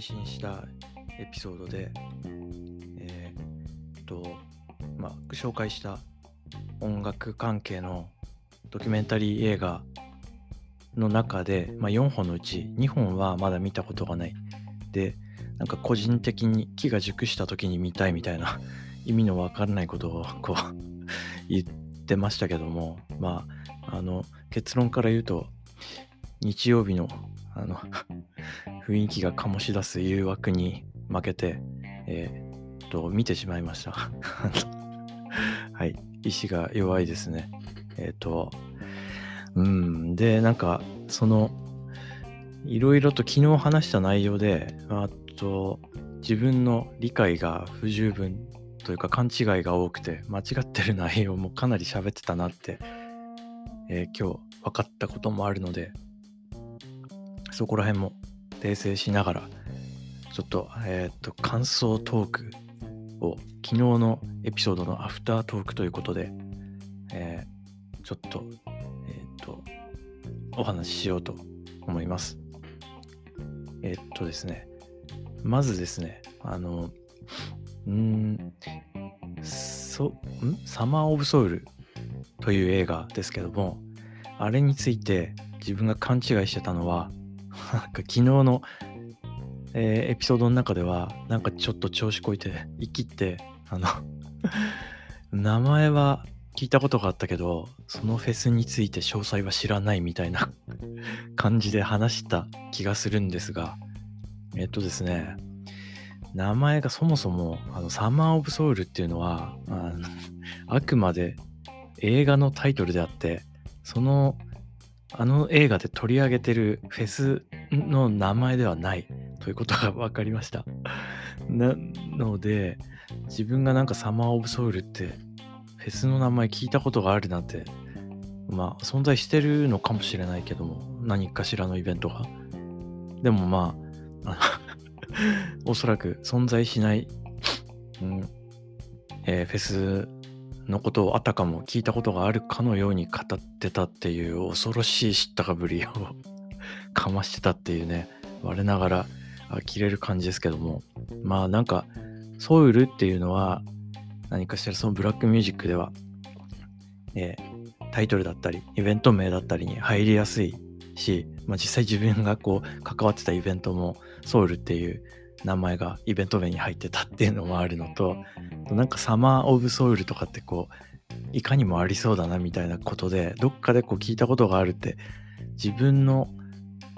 配信したエピソードで、えー、っと、まあ、紹介した音楽関係のドキュメンタリー映画の中で、まあ、4本のうち2本はまだ見たことがない。で、なんか個人的に木が熟した時に見たいみたいな 意味のわからないことをこう 言ってましたけども、まあ、あの結論から言うと日曜日のあの雰囲気が醸し出す誘惑に負けて、えー、と見てしまいました。はい、意志が弱いですね。えっ、ー、と、うん、で、なんか、その、いろいろと昨日話した内容で、あと、自分の理解が不十分というか勘違いが多くて、間違ってる内容もかなり喋ってたなって、えー、今日分かったこともあるので、そこら辺も訂正しながら、ちょっと、えっ、ー、と、感想トークを昨日のエピソードのアフタートークということで、えー、ちょっと、えっ、ー、と、お話ししようと思います。えっとですね、まずですね、あの、んそ、ん？サマー・オブ・ソウルという映画ですけども、あれについて自分が勘違いしてたのは、なんか昨日の、えー、エピソードの中では、なんかちょっと調子こいて、生きって、あの 名前は聞いたことがあったけど、そのフェスについて詳細は知らないみたいな 感じで話した気がするんですが、えっとですね、名前がそもそも、あの、サマー・オブ・ソウルっていうのは、あのあくまで映画のタイトルであって、そのあの映画で取り上げてるフェスの名前ではないということが分かりました。なので、自分がなんかサマーオブソウルってフェスの名前聞いたことがあるなんて、まあ存在してるのかもしれないけども、何かしらのイベントが。でもまあ、あおそらく存在しない、うんえー、フェスのことをあたかも聞いたことがあるかのように語ってたっていう恐ろしい知ったかぶりを かましてたっていうね、我ながら呆れる感じですけども、まあなんか、ソウルっていうのは何かしらそのブラックミュージックでは、えー、タイトルだったり、イベント名だったりに入りやすいし、まあ、実際自分がこう関わってたイベントもソウルっていう名前がイベント名に入ってたっていうのもあるのと、なんかサマー・オブ・ソウルとかってこう、いかにもありそうだなみたいなことで、どっかでこう聞いたことがあるって、自分の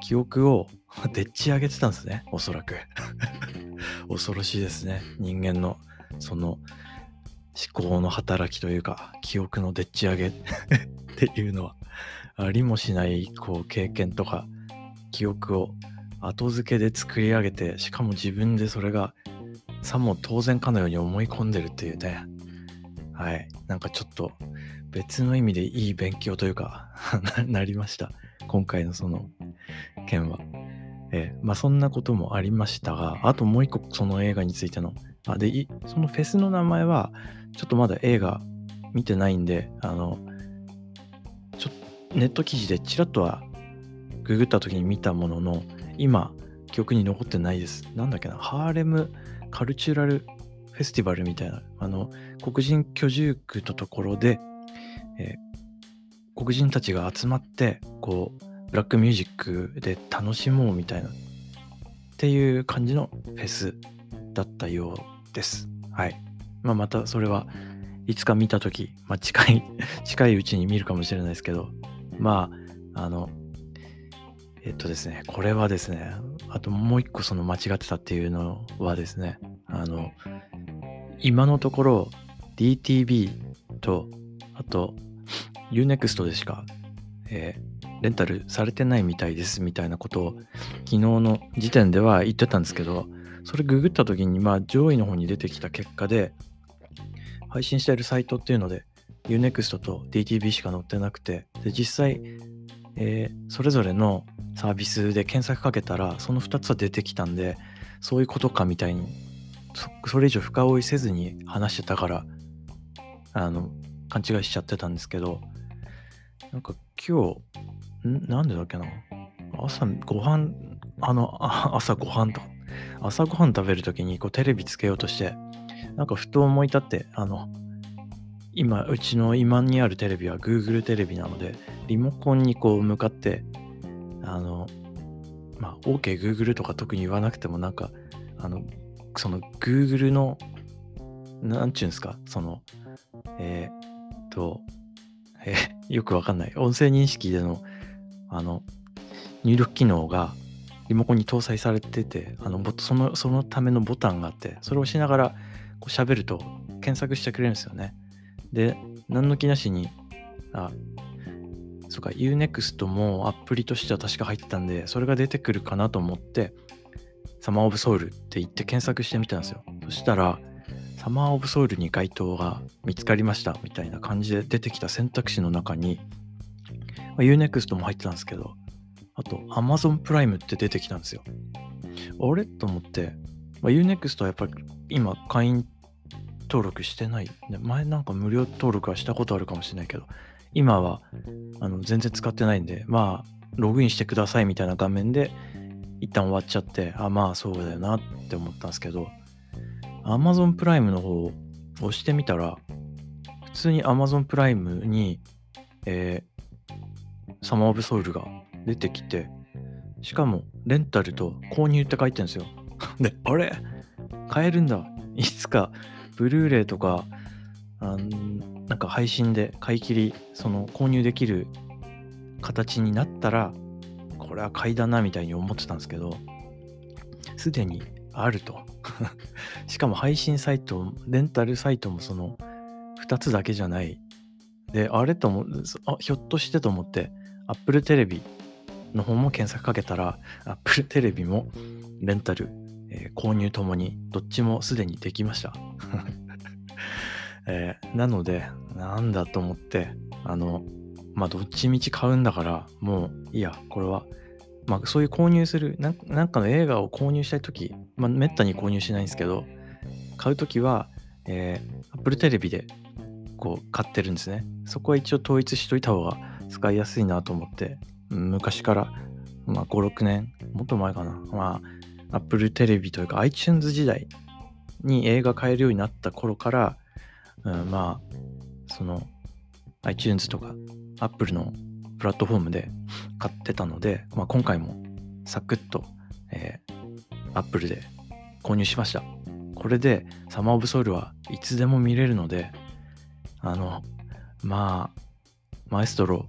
記憶をでっち上げてたんですね、おそらく。恐ろしいですね、人間のその思考の働きというか、記憶のでっち上げ っていうのは、ありもしないこう経験とか、記憶を後付けで作り上げて、しかも自分でそれがさも当然かのように思い込んでるっていうね。はい。なんかちょっと別の意味でいい勉強というか なりました。今回のその件は。え、まあそんなこともありましたが、あともう一個その映画についての、あ、で、そのフェスの名前は、ちょっとまだ映画見てないんで、あの、ちょネット記事でちらっとはググった時に見たものの、今、記憶に残ってないです。なんだっけな、ハーレムカルチュラルフェスティバルみたいな、あの、黒人居住区のところで、えー、黒人たちが集まって、こう、ブラックミュージックで楽しもうみたいな、っていう感じのフェスだったようです。はい。まあ、またそれはいつか見たとき、まあ、近い 近いうちに見るかもしれないですけど、まあ、あの、えっとですね、これはですね、あともう一個その間違ってたっていうのはですね、あの、今のところ DTV と、あと Unext でしか、えー、レンタルされてないみたいですみたいなことを昨日の時点では言ってたんですけど、それググった時にまあ上位の方に出てきた結果で、配信しているサイトっていうので Unext と DTV しか載ってなくて、で実際、えー、それぞれのサービスで検索かけたらその2つは出てきたんでそういうことかみたいにそれ以上深追いせずに話してたからあの勘違いしちゃってたんですけどなんか今日んなんでだっけな？朝ご飯あの 朝ご飯と朝ごはん食べるときにこうテレビつけようとして、なんかふと思い立って、あの、今、うちの今にあるテレビは Google テレビなので、リモコンにこう向かって、あの、まあ、OK、Google とか特に言わなくても、なんか、あの、その Google の、なんちゅうんですか、その、えー、っと、えー、よくわかんない。音声認識での、あの、入力機能がリモコンに搭載されてて、あのそのそのためのボタンがあって、それを押しながらこう喋ると検索してくれるんですよね。で、何の気なしに、あ、そうか、Unext もアプリとしては確か入ってたんで、それが出てくるかなと思って、サマーオブソウルって言って検索してみたんですよ。そしたら、サマーオブソウルに該当が見つかりましたみたいな感じで出てきた選択肢の中に、まあ、Unext も入ってたんですけど、あと Amazon プライムって出てきたんですよ。あれ？と思って、まあ、Unext はやっぱり今会員登録してない。前なんか無料登録はしたことあるかもしれないけど、今はあの全然使ってないんで、まあ、ログインしてくださいみたいな画面で一旦終わっちゃって、あ、まあそうだよなって思ったんですけど、Amazon プライムの方を押してみたら、普通に Amazon プライムに、えー、サマーオブソウルが出てきて、しかもレンタルと購入って書いてるんですよ。で、あれ？買えるんだ。いつか、ブルーレイとか、あなんか配信で買い切り、その購入できる形になったら、これは買いだなみたいに思ってたんですけど、すでにあると。しかも配信サイト、レンタルサイトもその2つだけじゃない。で、あれと思あ、ひょっとしてと思って、Apple テレビの方も検索かけたら、Apple テレビもレンタル、えー、購入ともにどっちもすでにできました。えー、なので、なんだと思って、あの、まあ、どっちみち買うんだから、もういや、これは、まあ、そういう購入するな、なんかの映画を購入したいとき、まあ、めったに購入しないんですけど、買うときは、えー、Apple テレビでこう買ってるんですね。そこは一応統一しといた方が使いやすいなと思って、昔から、まあ、5、6年、もっと前かな。まあ、Apple テレビというか iTunes 時代に映画買えるようになった頃から、うん、まあ、その iTunes とか Apple のプラットフォームで買ってたので、まあ、今回もサクッと、えー、Apple で購入しました。これでサマーオブソウルはいつでも見れるので、あの、まあ、マエストロ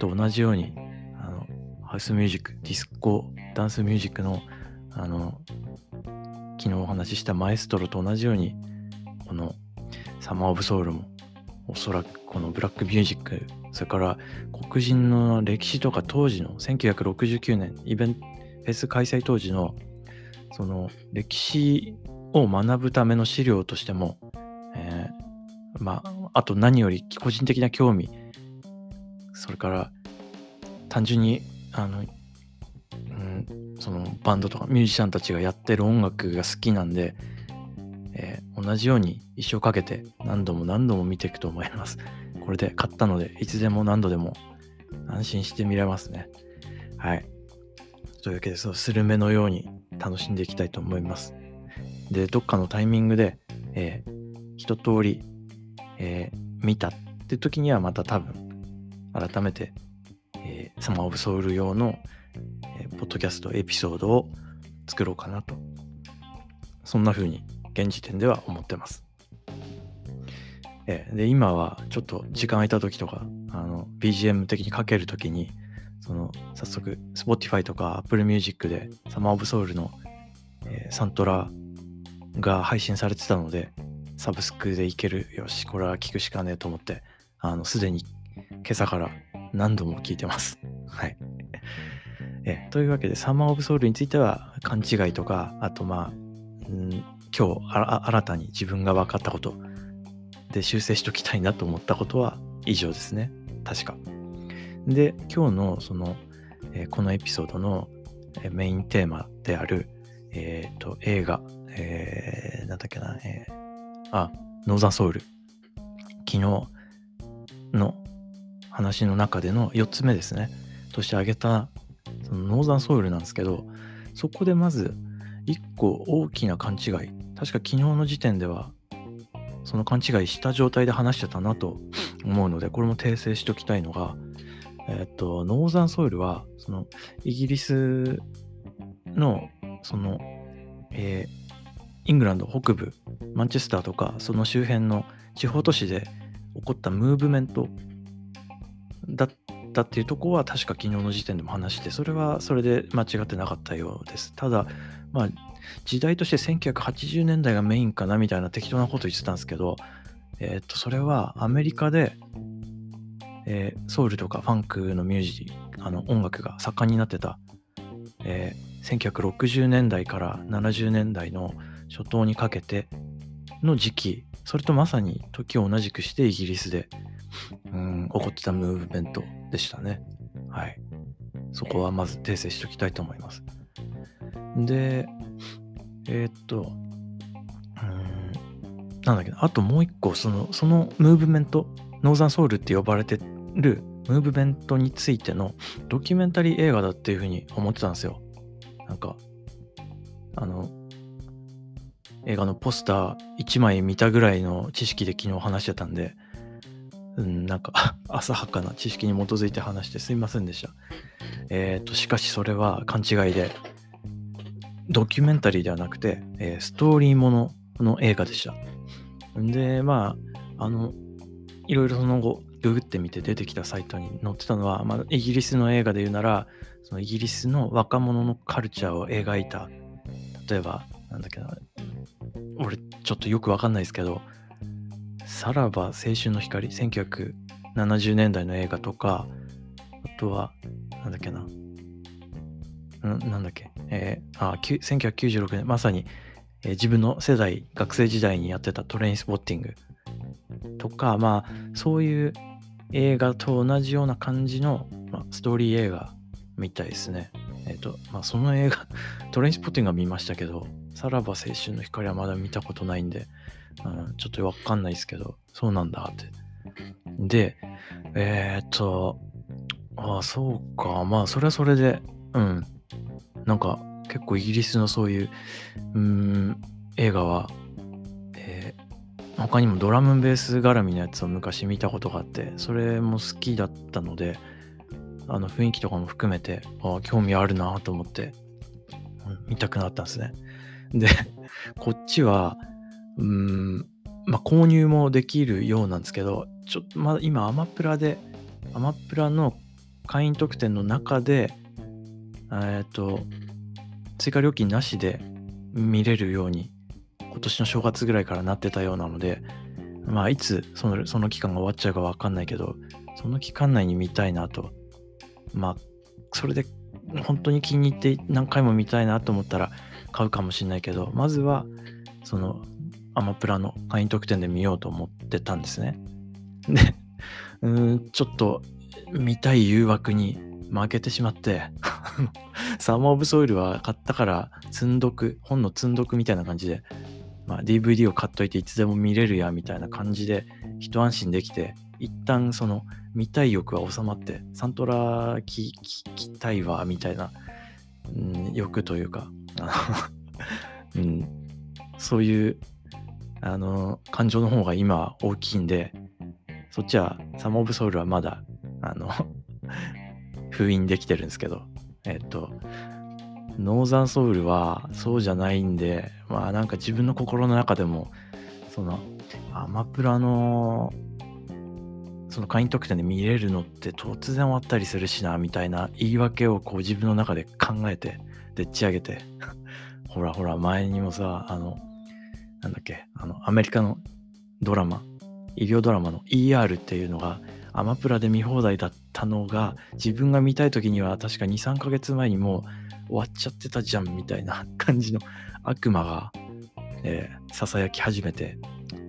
と同じように、あの、ハウスミュージック、ディスコ、ダンスミュージックの、あの、昨日お話ししたマエストロと同じように、このサマーオブソウルも、おそらくこのブラックミュージック、それから黒人の歴史とか当時の1969年イベント、フェス開催当時のその歴史を学ぶための資料としても、えー、まあ、あと何より個人的な興味それから単純にあの、うん、そのバンドとかミュージシャンたちがやってる音楽が好きなんで、えー、同じように一生かけて何度も何度も見ていくと思います。これで買ったのでいつでも何度でも安心して見れますね。はい。というわけで、そうスルメのように楽しんでいきたいと思います。で、どっかのタイミングで、えー、一通り、えー、見たって時にはまた多分改めて、えー、サマーオブソウル用の、ー、ポッドキャストエピソードを作ろうかなと。そんな風に現時点では思ってます。えー、で、今はちょっと時間空いた時とか、あの、BGM 的にかける時に、その、早速、Spotify とか Apple Music でサマーオブソウルの、えー、サントラが配信されてたので、サブスクでいける。よし、これは聞くしかねえと思って、あの、すでに今朝から何度も聞いてます。はい。えというわけで、サマーオブソウルについては勘違いとか、あとまあ、ん今日新たに自分が分かったことで修正しときたいなと思ったことは以上ですね。確か。で、今日のその、えー、このエピソードの、メインテーマである、えっ、ー、と、映画、えー、なんだっけな、えー、あ、ノーザンソウル。昨日の話の中での4つ目ですね、として挙げた、そのノーザンソイルなんですけど、そこでまず、一個大きな勘違い。確か昨日の時点では、その勘違いした状態で話してたなと思うので、これも訂正しておきたいのが、えっ、と、ノーザンソイルは、その、イギリスの、その、えーイングランド北部、マンチェスターとか、その周辺の地方都市で起こったムーブメントだったたっていうとこは確か昨日の時点でも話して、それはそれで間違ってなかったようです。ただ、まあ、時代として1980年代がメインかなみたいな適当なこと言ってたんですけど、えっ、と、それはアメリカで、え、ソウルとかファンクのミュージあの音楽が盛んになってた、え、1960年代から70年代の初頭にかけての時期、それとまさに時を同じくしてイギリスで、うん、起こってたムーブメントでしたね。はい。そこはまず訂正しておきたいと思います。で、えー、っと、うん、なんだっけな、あともう一個、その、そのムーブメント、ノーザンソウルって呼ばれてるムーブメントについてのドキュメンタリー映画だっていうふうに思ってたんですよ。なんか、あの、映画のポスター1枚見たぐらいの知識で昨日話してたんで、うん、なんか 浅はかな知識に基づいて話してすいませんでした。えっ、ー、と、しかしそれは勘違いで、ドキュメンタリーではなくて、えー、ストーリーものの映画でした。んで、まあ、あの、いろいろその後、ググってみて出てきたサイトに載ってたのは、まあ、イギリスの映画で言うなら、そのイギリスの若者のカルチャーを描いた、例えば、なんだっけな、俺ちょっとよくわかんないですけど、さらば青春の光、1970年代の映画とか、あとは、なんだっけな、んなんだっけ、えー、あ、1996年、まさに、えー、自分の世代、学生時代にやってたトレインスポッティング。とか、まあ、そういう映画と同じような感じの、まあ、ストーリー映画みたいですね。えっ、ー、と、まあ、その映画、トレインスポッティングは見ましたけど、さらば青春の光はまだ見たことないんで、うん、ちょっとわかんないですけど、そうなんだって。で、えー、っと、ああ、そうか。まあ、それはそれで、うん。なんか、結構イギリスのそういう、うん、映画は、えー、他にもドラムベース絡みのやつを昔見たことがあって、それも好きだったので、あの雰囲気とかも含めて、ああ、興味あるなと思って、うん、見たくなったんですね。で、こっちは、うん、まあ、購入もできるようなんですけど、ちょっとまだ今アマプラで、アマプラの会員特典の中で、えっ、と、追加料金なしで見れるように、今年の正月ぐらいからなってたようなので、まあ、いつそのその期間が終わっちゃうかわかんないけど、その期間内に見たいなと。まあ、それで本当に気に入って何回も見たいなと思ったら、買うかもしれないけど、まずは、その、アマプラの会員特典で見ようと思ってたんですね。で、うん、ちょっと見たい誘惑に負けてしまって サーマーオブソイルは買ったから積んどく、本の積んどくみたいな感じで、まあ、DVD を買っといていつでも見れるやみたいな感じで一安心できて、一旦その見たい欲は収まって、サントラ聞きたいわみたいな、うん、欲というか、うん、そういうあの感情の方が今大きいんでそっちはサム・オブ・ソウルはまだあの 封印できてるんですけどえっとノーザンソウルはそうじゃないんでまあなんか自分の心の中でもそのアマプラのその会員特典で見れるのって突然終わったりするしなみたいな言い訳をこう自分の中で考えてでっち上げて ほらほら、前にもさ、あの、なんだっけ、あの、アメリカのドラマ、医療ドラマの ER っていうのが、アマプラで見放題だったのが、自分が見たい時には確か2、3ヶ月前にもう終わっちゃってたじゃんみたいな感じの悪魔が、えー、ささやき始めて、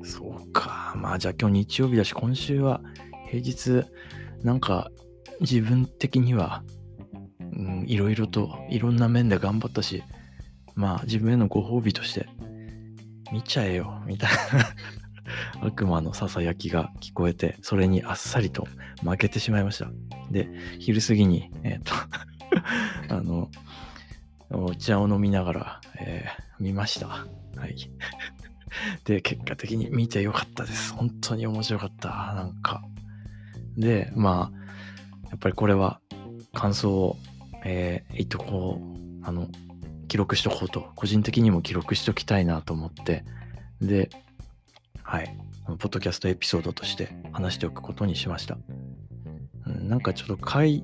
そうか、まあじゃあ今日日曜日だし、今週は平日、なんか自分的には、いろいろといろんな面で頑張ったし、まあ自分へのご褒美として、見ちゃえよ、みたいな 悪魔のささやきが聞こえて、それにあっさりと負けてしまいました。で、昼過ぎに、えっ、ー、とあの、お茶を飲みながら、えー、見ました。はい。で、結果的に見てよかったです。本当に面白かった。なんか。で、まあ、やっぱりこれは感想を、えー、言っとこう、あの、記録しとこうと、個人的にも記録しときたいなと思って、で、はい、ポッドキャストエピソードとして話しておくことにしました。うん、なんかちょっと書い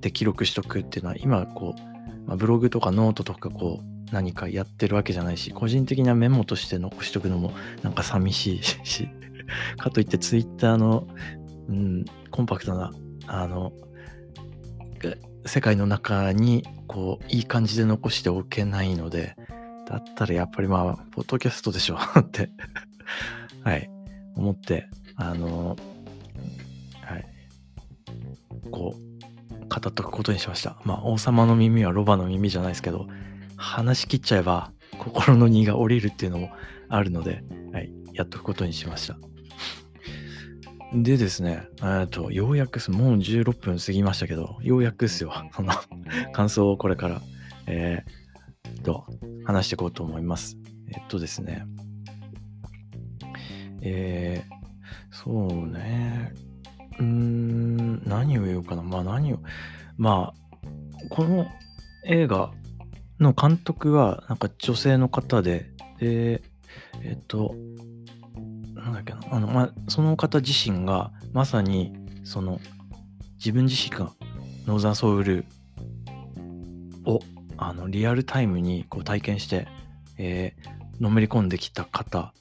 て記録しとくっていうのは、今こう、まあ、ブログとかノートとかこう、何かやってるわけじゃないし、個人的なメモとして残しとくのもなんか寂しいし、かといってツイッターの、うん、コンパクトな、あの、世界の中にこういい感じで残しておけないのでだったらやっぱりまあポッドキャストでしょって はい思ってあのはいこう語っとくことにしました。まあ王様の耳はロバの耳じゃないですけど話し切っちゃえば心の荷が下りるっていうのもあるので、はい、やっとくことにしました。でですね、えっと、ようやくす、もう16分過ぎましたけど、ようやくですよ、その感想をこれから、えー、と、話していこうと思います。えっとですね、えー、そうね、うーん、何を言おうかな。まあ何を、まあ、この映画の監督は、なんか女性の方で、で、えっと、なんだっけな、あの、まあ、その方自身が、まさに、その、自分自身が、ノーザンソウルを、あの、リアルタイムにこう体験して、えー、のめり込んできた方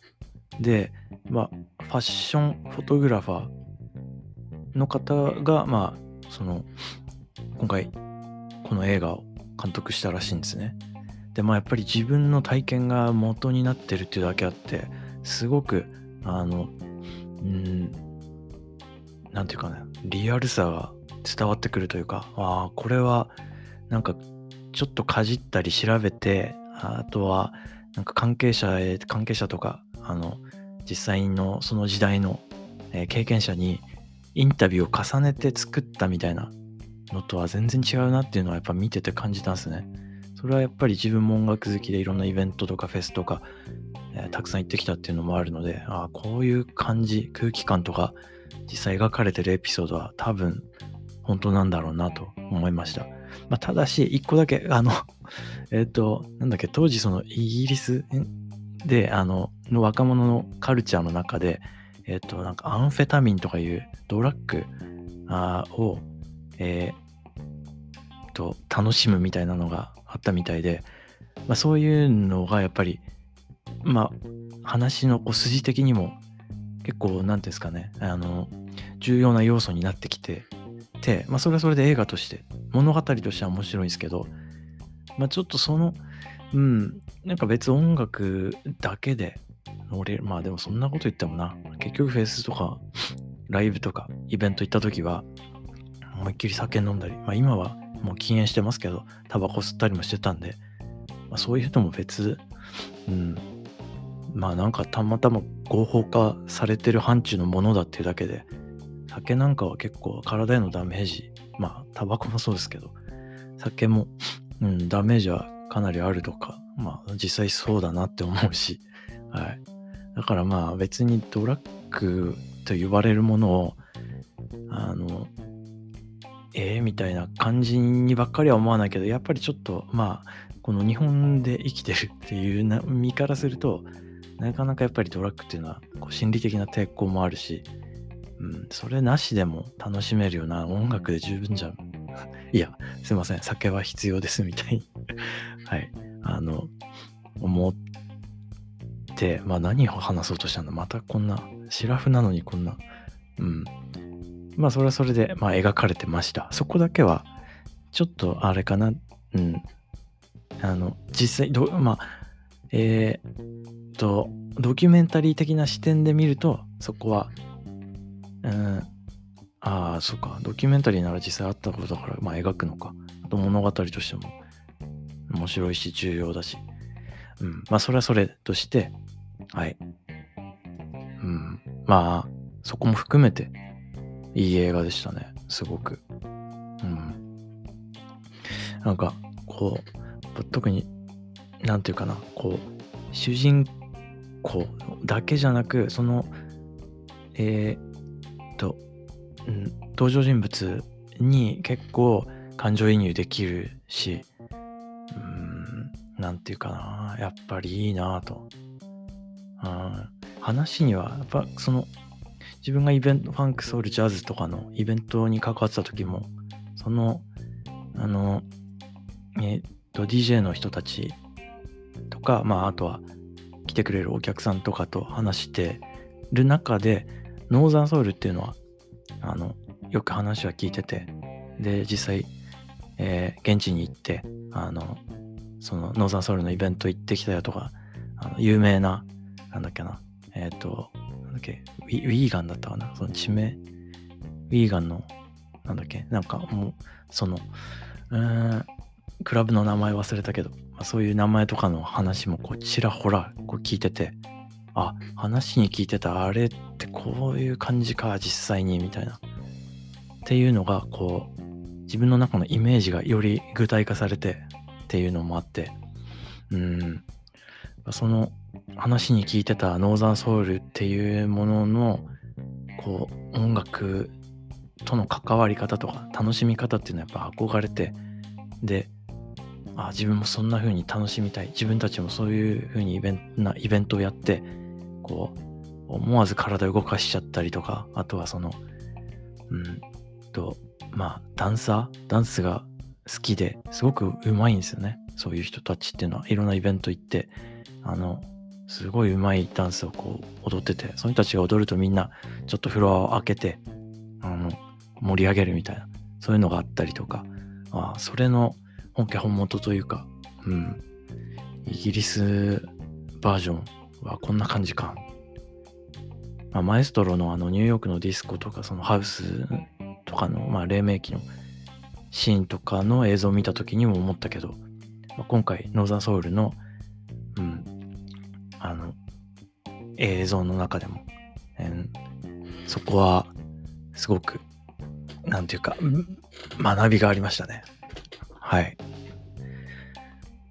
で、ま、ファッションフォトグラファーの方が、まあ、その、今回、この映画を監督したらしいんですね。で、まあ、やっぱり自分の体験が元になってるっていうだけあって、すごくあの、うん、なんていうかね、リアルさが伝わってくるというか、ああ、これは、なんか、ちょっとかじったり調べて、あとは、なんか関係者へ、関係者とか、あの、実際のその時代の、えー、経験者にインタビューを重ねて作ったみたいなのとは全然違うなっていうのはやっぱ見てて感じたんですね。それはやっぱり自分も音楽好きでいろんなイベントとかフェスとかえー、たくさん行ってきたっていうのもあるので、ああこういう感じ、空気感とか、実際描かれてるエピソードは多分本当なんだろうなと思いました。まあ、ただし、一個だけ、あの えっ、と、なんだっけ、当時そのイギリスで、あの、の若者のカルチャーの中で、えっ、と、なんかアンフェタミンとかいうドラッグを、えー、と、楽しむみたいなのがあったみたいで、まあ、そういうのがやっぱりまあ、話のこう筋的にも結構、なんですかね、あの、重要な要素になってきてて、まあ、それはそれで映画として、物語としては面白いんですけど、まあ、ちょっとその、うん、なんか別音楽だけで乗れる。まあでもそんなこと言ってもな、結局フェスとか、ライブとか、イベント行った時は、思いっきり酒飲んだり、まあ今はもう禁煙してますけど、タバコ吸ったりもしてたんで、まあ、そういう人も別、うん、まあなんかたまたま合法化されてる範疇のものだっていうだけで、酒なんかは結構体へのダメージ、まあタバコもそうですけど、酒も、うん、ダメージはかなりあるとか、まあ実際そうだなって思うし、はい。だからまあ別にドラッグと言われるものを、あの、えー、みたいな感じにばっかりは思わないけど、やっぱりちょっとまあ、この日本で生きてるっていう身 からすると、なかなかやっぱりドラッグっていうのはこう心理的な抵抗もあるし、うん、それなしでも楽しめるような音楽で十分じゃん。いや、すいません、酒は必要ですみたいに はい、あの、思って、まあ何を話そうとしたんだ？またこんな、シラフなのにこんな、うん。まあそれはそれで、まあ描かれてました。そこだけは、ちょっとあれかな、うん。あの、実際、ど、まあ、えー、と、ドキュメンタリー的な視点で見ると、そこは、うん、ああ、そっか、ドキュメンタリーなら実際あったことだから、まあ描くのか。あと物語としても面白いし重要だし。うん、まあそれはそれとして、はい。うん、まあ、そこも含めて、いい映画でしたね。すごく。うん。なんか、こう、特に何て言うかなこう主人公だけじゃなくそのえー、っと、うん、登場人物に結構感情移入できるしうん何て言うかなやっぱりいいなと、うん、話にはやっぱその自分がイベントファンクソウルジャズとかのイベントに関わってた時もそのあのえっと DJ の人たちとかまああとは来てくれるお客さんとかと話してる中でノーザンソウルっていうのはあのよく話は聞いててで実際、えー、現地に行ってあのそのノーザンソウルのイベント行ってきたよとかあの有名ななんだっけなえっ、ー、とだっけ？ウィウィーガンだったかな？その地名？ウィーガンのなんだっけ？なんかもうそのうんクラブの名前忘れたけど、まあ、そういう名前とかの話もこちらほらこう聞いててあ話に聞いてたあれってこういう感じか実際にみたいな。っていうのがこう自分の中のイメージがより具体化されてっていうのもあってうん。その話に聞いてたノーザンソウルっていうもののこう音楽との関わり方とか楽しみ方っていうのはやっぱ憧れてであ自分もそんな風に楽しみたい。自分たちもそういう風にイベントなイベントをやってこう思わず体を動かしちゃったりとかあとはそのうんとまあダンサー？ダンスが好きですごくうまいんですよね。そういう人たちっていうのは。いろんなイベント行ってあのすごいうまいダンスをこう踊っててその人たちが踊るとみんなちょっとフロアを開けてあの盛り上げるみたいなそういうのがあったりとかあそれの本家本元というか、うん、イギリスバージョンはこんな感じか。まあ、マエストロのあのニューヨークのディスコとかそのハウスとかの、まあ、黎明期のシーンとかの映像を見た時にも思ったけど、まあ、今回ノーザンソウルの、うん、あの映像の中でも、えー、そこはすごくなんていうか学びがありましたね。はい。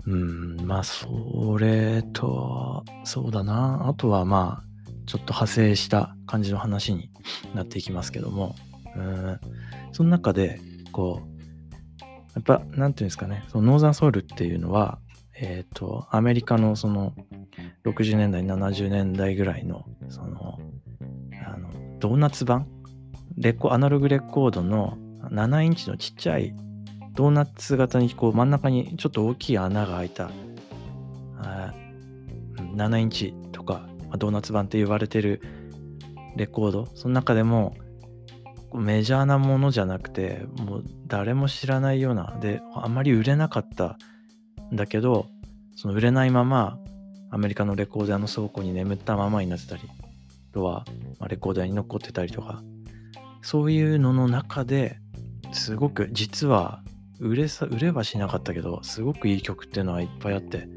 うん、まあ、それと、そうだな。あとはまあ、ちょっと派生した感じの話になっていきますけども、うん、その中で、こう、やっぱ、なんていうんですかね、そのノーザンソウルっていうのは、えっ、ー、と、アメリカのその、60年代、70年代ぐらいの、その、あの、ドーナツ版？レコ、アナログレコードの7インチのちっちゃいドーナツ型にこう真ん中にちょっと大きい穴が開いた7インチとかドーナツ版って言われてるレコード？その中でもメジャーなものじゃなくてもう誰も知らないようなであんまり売れなかっただけどその売れないままアメリカのレコーダーの倉庫に眠ったままになってたりあとはレコーダーに残ってたりとかそういうのの中ですごく実は売れさ売れはしなかったけどすごくいい曲っていうのはいっぱいあって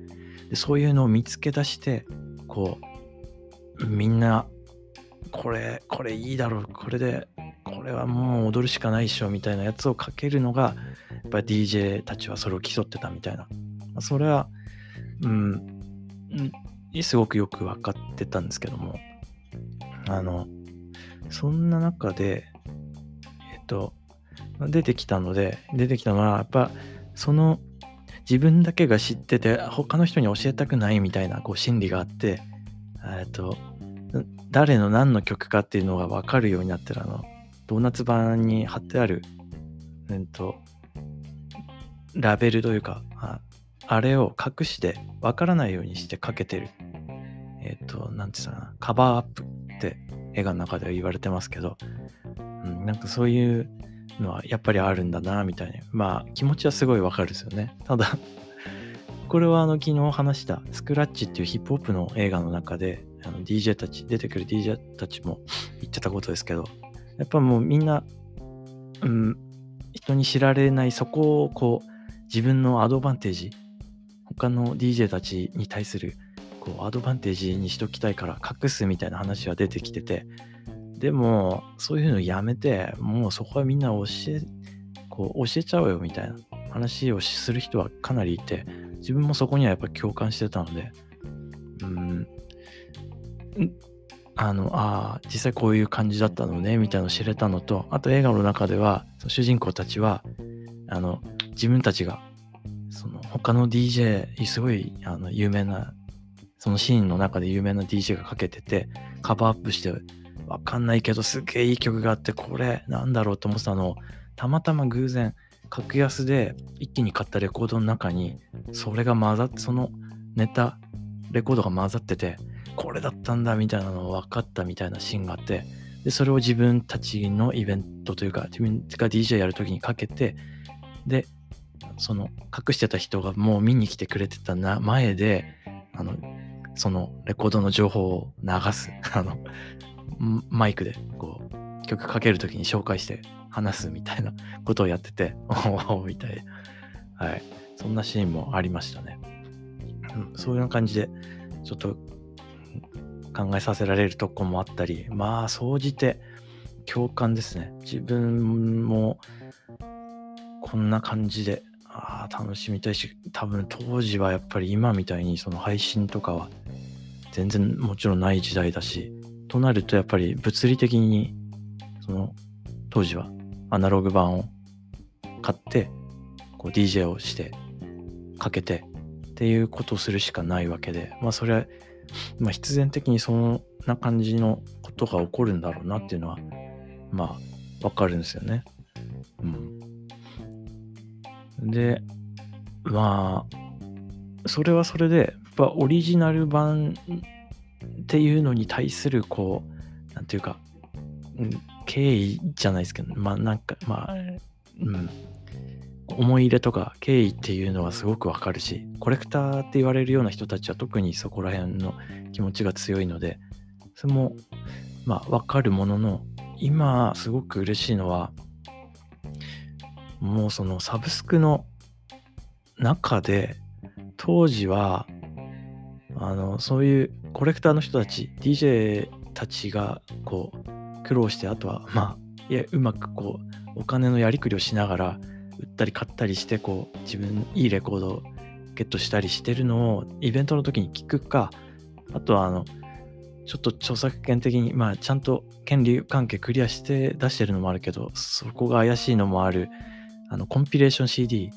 でそういうのを見つけ出してこうみんなこれこれいいだろうこれでこれはもう踊るしかないっしょみたいなやつをかけるのがやっぱ DJ たちはそれを競ってたみたいな。それはうんすごくよく分かってたんですけどもあのそんな中でえっと出てきたので、出てきたのは、やっぱ、その、自分だけが知ってて、他の人に教えたくないみたいな、こう、心理があって、えっと、誰の何の曲かっていうのが分かるようになったら、あの、ドーナツ版に貼ってある、うんと、ラベルというか、あれを隠して分からないようにしてかけてる。えっ、と、なんて言ったかな、カバーアップって映画の中では言われてますけど、うん、なんかそういうのはやっぱりあるんだなみたいな。まあ気持ちはすごいわかるですよね。ただ これはあの昨日話したスクラッチっていうヒップホップの映画の中であの DJ たち出てくる DJ たちも言ってたことですけど。やっぱもうみんな、うん、人に知られないそこをこう自分のアドバンテージ他の DJ たちに対するこうアドバンテージにしときたいから隠すみたいな話は出てきてて。でも、そういうのやめて、もうそこはみんな教え、こう教えちゃおうよみたいな話をする人はかなりいて、自分もそこにはやっぱ共感してたので、うん、あの、ああ、実際こういう感じだったのね、みたいなのを知れたのと、あと映画の中では、主人公たちは、あの、自分たちが、他の DJ、すごい、あの、有名な、そのシーンの中で有名な DJ がかけてて、カバーアップして、わかんないけど、すげえいい曲があって、これ、なんだろうと思ってたのを、たまたま偶然、格安で一気に買ったレコードの中に、それが混ざって、そのネタ、レコードが混ざってて、これだったんだみたいなの分かったみたいなシーンがあってでそれを自分たちのイベントというか自分が DJ やるときにかけてでその隠してた人がもう見に来てくれてたな前であのそのレコードの情報を流す。あのマイクでこう曲かけるときに紹介して話すみたいなことをやってて おおみたいはい。そんなシーンもありましたね、うん、そういう感じでちょっと考えさせられるとこもあったり、まあ、総じて共感ですね。自分もこんな感じで、ああ、楽しみたいし、多分当時はやっぱり今みたいにその配信とかは全然もちろんない時代だし、となるとやっぱり物理的にその当時はアナログ版を買ってこう DJ をしてかけてっていうことをするしかないわけでまあそれはまあ、必然的にそんな感じのことが起こるんだろうなっていうのは、まあ、わかるんですよね。うん。で、まあ、それはそれで、やっぱオリジナル版っていうのに対する、こう、なんていうか、うん、敬意じゃないですけど、まあなんか、まあ、うん、思い入れとか敬意っていうのはすごくわかるしコレクターって言われるような人たちは特にそこら辺の気持ちが強いのでそれもまあわかるものの今すごく嬉しいのはもうそのサブスクの中で当時はあのそういうコレクターの人たち DJ たちがこう苦労してあとはまあいやうまくこうお金のやりくりをしながら売ったり買ったりしてこう自分いいレコードをゲットしたりしてるのをイベントの時に聞くかあとはあのちょっと著作権的にまあちゃんと権利関係クリアして出してるのもあるけどそこが怪しいのもあるあのコンピレーション CD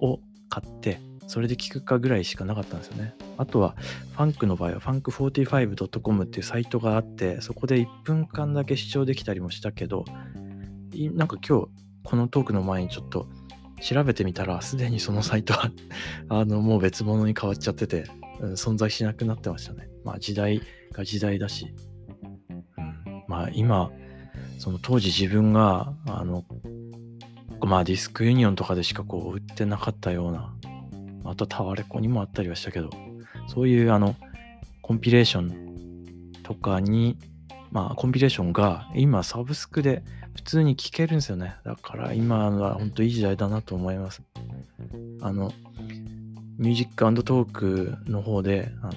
を買ってそれで聞くかぐらいしかなかったんですよね。あとはファンクの場合は funk45.com っていうサイトがあってそこで1分間だけ視聴できたりもしたけどなんか今日このトークの前にちょっと調べてみたら、すでにそのサイトは あの、もう別物に変わっちゃってて、うん、存在しなくなってましたね。まあ時代が時代だし。うん、まあ今、その当時自分が、あの、まあディスクユニオンとかでしかこう売ってなかったような、あとタワレコにもあったりはしたけど、そういうあの、コンピレーションとかに、まあコンピレーションが今サブスクで普通に聞けるんですよね。だから今は本当いい時代だなと思います。あの、ミュージックトークの方で、あの、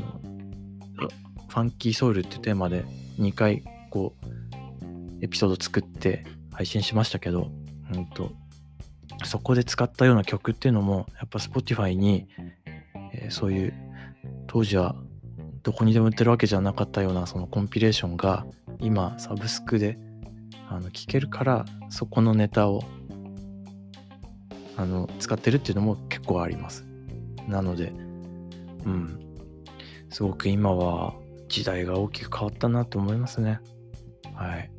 ファンキーソウルっていうテーマで2回こう、エピソード作って配信しましたけど、うんと、そこで使ったような曲っていうのも、やっぱ Spotify に、えー、そういう、当時はどこにでも売ってるわけじゃなかったようなそのコンピレーションが今サブスクであの聞けるからそこのネタをあの使ってるっていうのも結構あります。なので、うん、すごく今は時代が大きく変わったなと思いますね。はい。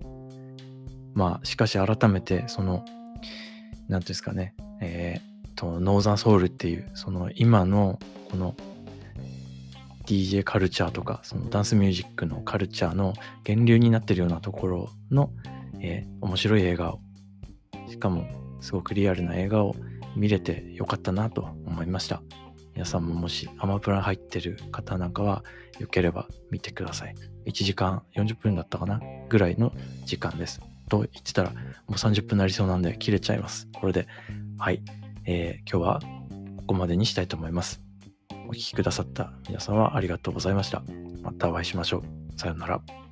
まあ、しかし改めて、その、なんていうんですかね、えー、と、ノーザンソウルっていう、その今のこの DJ カルチャーとか、そのダンスミュージックのカルチャーの源流になってるようなところのえー、面白い映画を、しかもすごくリアルな映画を見れてよかったなと思いました。皆さんももしアマプラ入ってる方なんかはよければ見てください。1時間40分だったかな？ぐらいの時間です。と言ってたらもう30分になりそうなんで切れちゃいます。これで、はい、えー、今日はここまでにしたいと思います。お聴きくださった皆さんはありがとうございました。またお会いしましょう。さようなら。